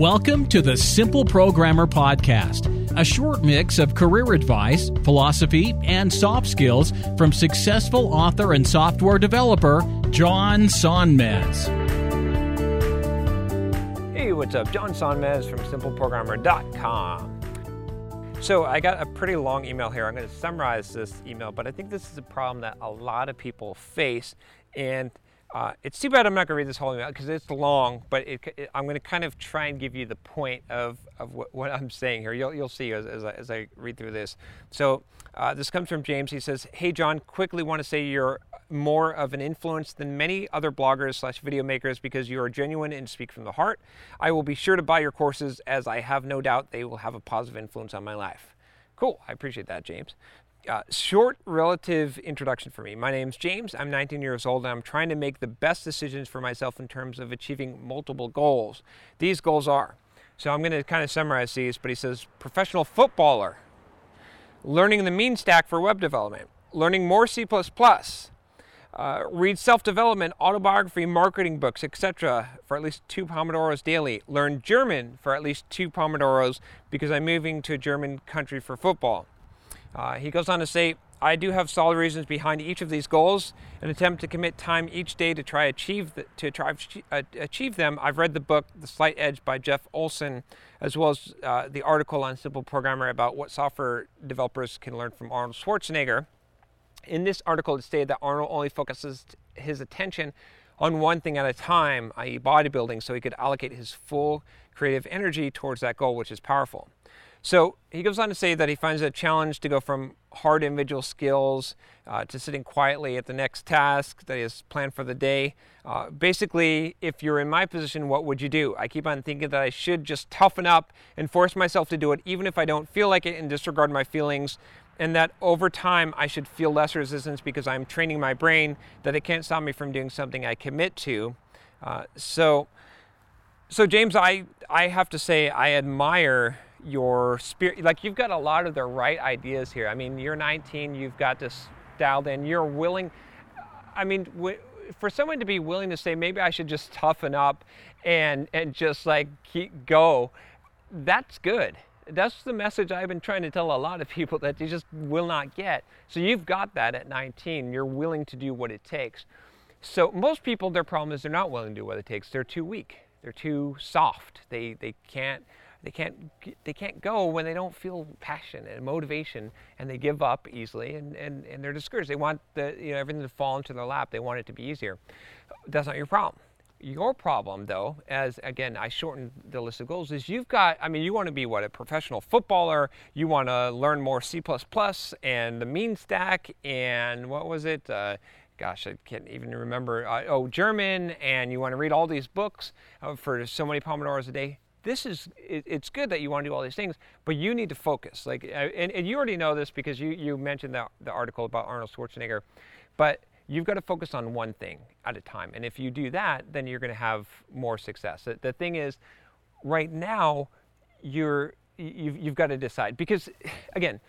Welcome to the Simple Programmer Podcast, a short mix of career advice, philosophy, and soft skills from successful author and software developer John Sonmez. Hey, what's up? John Sonmez from simpleprogrammer.com. So, I got a pretty long email here. I'm going to summarize this email, but I think this is a problem that a lot of people face. And uh, it's too bad I'm not going to read this whole email because it's long, but it, it, I'm going to kind of try and give you the point of, of what, what I'm saying here. You'll, you'll see as, as, I, as I read through this. So, uh, this comes from James. He says, Hey, John, quickly want to say you're more of an influence than many other bloggers slash video makers because you are genuine and speak from the heart. I will be sure to buy your courses as I have no doubt they will have a positive influence on my life. Cool. I appreciate that, James. Uh, short relative introduction for me. My name's James. I'm 19 years old and I'm trying to make the best decisions for myself in terms of achieving multiple goals. These goals are so I'm going to kind of summarize these, but he says professional footballer, learning the mean stack for web development, learning more C, uh, read self development, autobiography, marketing books, etc. for at least two Pomodoros daily, learn German for at least two Pomodoros because I'm moving to a German country for football. Uh, he goes on to say, I do have solid reasons behind each of these goals. An attempt to commit time each day to try achieve the, to try uh, achieve them. I've read the book The Slight Edge by Jeff Olson, as well as uh, the article on Simple Programmer about what software developers can learn from Arnold Schwarzenegger. In this article, it stated that Arnold only focuses his attention on one thing at a time, i.e., bodybuilding, so he could allocate his full creative energy towards that goal, which is powerful. So he goes on to say that he finds it a challenge to go from hard individual skills uh, to sitting quietly at the next task that is planned for the day. Uh, basically, if you're in my position, what would you do? I keep on thinking that I should just toughen up and force myself to do it, even if I don't feel like it, and disregard my feelings. And that over time, I should feel less resistance because I'm training my brain that it can't stop me from doing something I commit to. Uh, so, so James, I I have to say I admire your spirit like you've got a lot of the right ideas here. I mean you're 19 you've got this dialed in. You're willing i mean for someone to be willing to say maybe i should just toughen up and and just like keep go that's good. That's the message i've been trying to tell a lot of people that you just will not get. So you've got that at 19 you're willing to do what it takes. So most people their problem is they're not willing to do what it takes. They're too weak. They're too soft. They they can't they can't they can't go when they don't feel passion and motivation and they give up easily and, and, and they're discouraged. They want the you know everything to fall into their lap. They want it to be easier. That's not your problem. Your problem though as again i shortened the list of goals is you've got i mean you want to be what a professional footballer. You want to learn more c++ and the mean stack and what was it? Uh, gosh, I can't even remember. Uh, oh, German, and you want to read all these books uh, for so many Pomodoros a day this is it, it's good that you want to do all these things but you need to focus like and, and you already know this because you you mentioned the, the article about arnold schwarzenegger but you've got to focus on one thing at a time and if you do that then you're going to have more success. The, the thing is right now you're you've, you've got to decide because again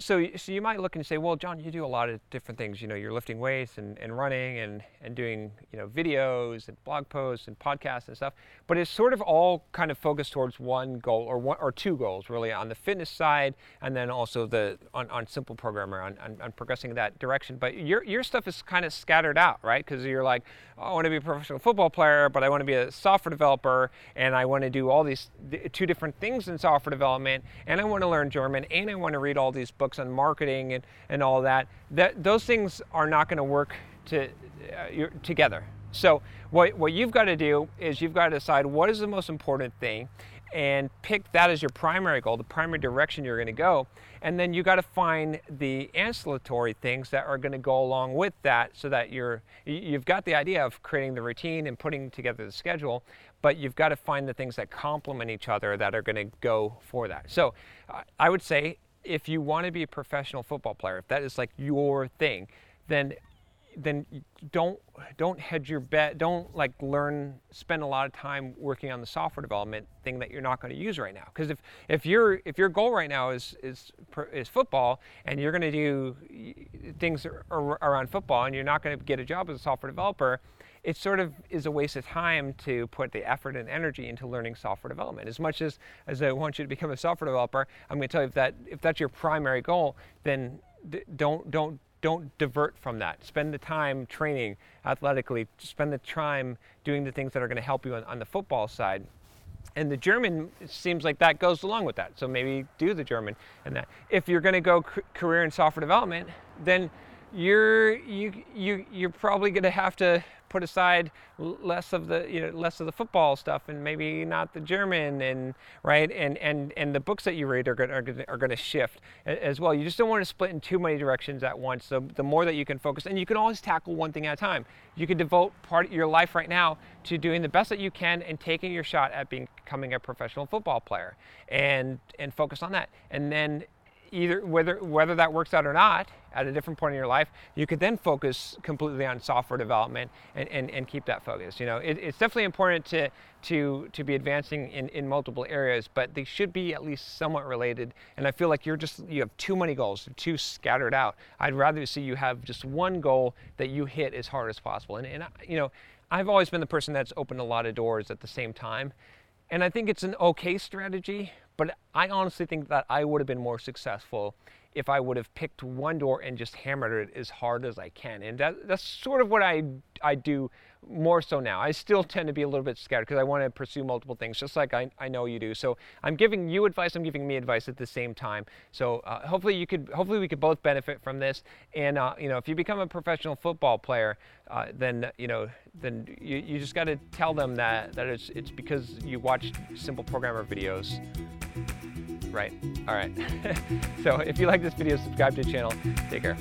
so, so you might look and say, well, John, you do a lot of different things. You know, you're lifting weights and, and running and, and doing, you know, videos and blog posts and podcasts and stuff. But it's sort of all kind of focused towards one goal or one or two goals really on the fitness side and then also the on, on simple programmer on, on, on progressing that direction. But your, your stuff is kind of scattered out, right? Because you're like, oh, I want to be a professional football player, but I want to be a software developer and I want to do all these two different things in software development and I want to learn German and I want to read all these books books on marketing and, and all that, that those things are not going to work to, uh, together. So what, what you've got to do is you've got to decide what is the most important thing and pick that as your primary goal, the primary direction you're going to go. And then you got to find the ancillary things that are going to go along with that so that you're you've got the idea of creating the routine and putting together the schedule, but you've got to find the things that complement each other that are going to go for that. So I would say if you want to be a professional football player, if that is like your thing, then then don't don't hedge your bet. Don't like learn spend a lot of time working on the software development thing that you're not going to use right now. Because if if your if your goal right now is is is football and you're going to do things around football and you're not going to get a job as a software developer, it sort of is a waste of time to put the effort and energy into learning software development. As much as as I want you to become a software developer, I'm going to tell you if that if that's your primary goal, then don't don't don't divert from that. Spend the time training athletically. Spend the time doing the things that are going to help you on, on the football side. And the German seems like that goes along with that. So maybe do the German and that. If you're going to go c- career in software development, then you're you you you're probably going to have to put aside less of the you know less of the football stuff and maybe not the German and right and and and the books that you read are going are going to shift as well. You just don't want to split in too many directions at once. So the more that you can focus, and you can always tackle one thing at a time. You can devote part of your life right now to doing the best that you can and taking your shot at becoming a professional football player and and focus on that. And then either whether whether that works out or not at a different point in your life you could then focus completely on software development and, and, and keep that focus you know? It, it's definitely important to to to be advancing in, in multiple areas but they should be at least somewhat related and i feel like you're just you have too many goals too scattered out. I'd rather see you have just one goal that you hit as hard as possible and, and you know i've always been the person that's opened a lot of doors at the same time and i think it's an okay strategy but I honestly think that I would have been more successful if I would have picked one door and just hammered it as hard as I can. And that, that's sort of what I, I do more so now. I still tend to be a little bit scared because I want to pursue multiple things, just like I, I know you do. So I'm giving you advice, I'm giving me advice at the same time. So uh, hopefully you could, hopefully we could both benefit from this. And uh, you know, if you become a professional football player, uh, then you know, then you, you just got to tell them that that it's it's because you watched simple programmer videos right? All right. so if you like this video, subscribe to the channel. Take care.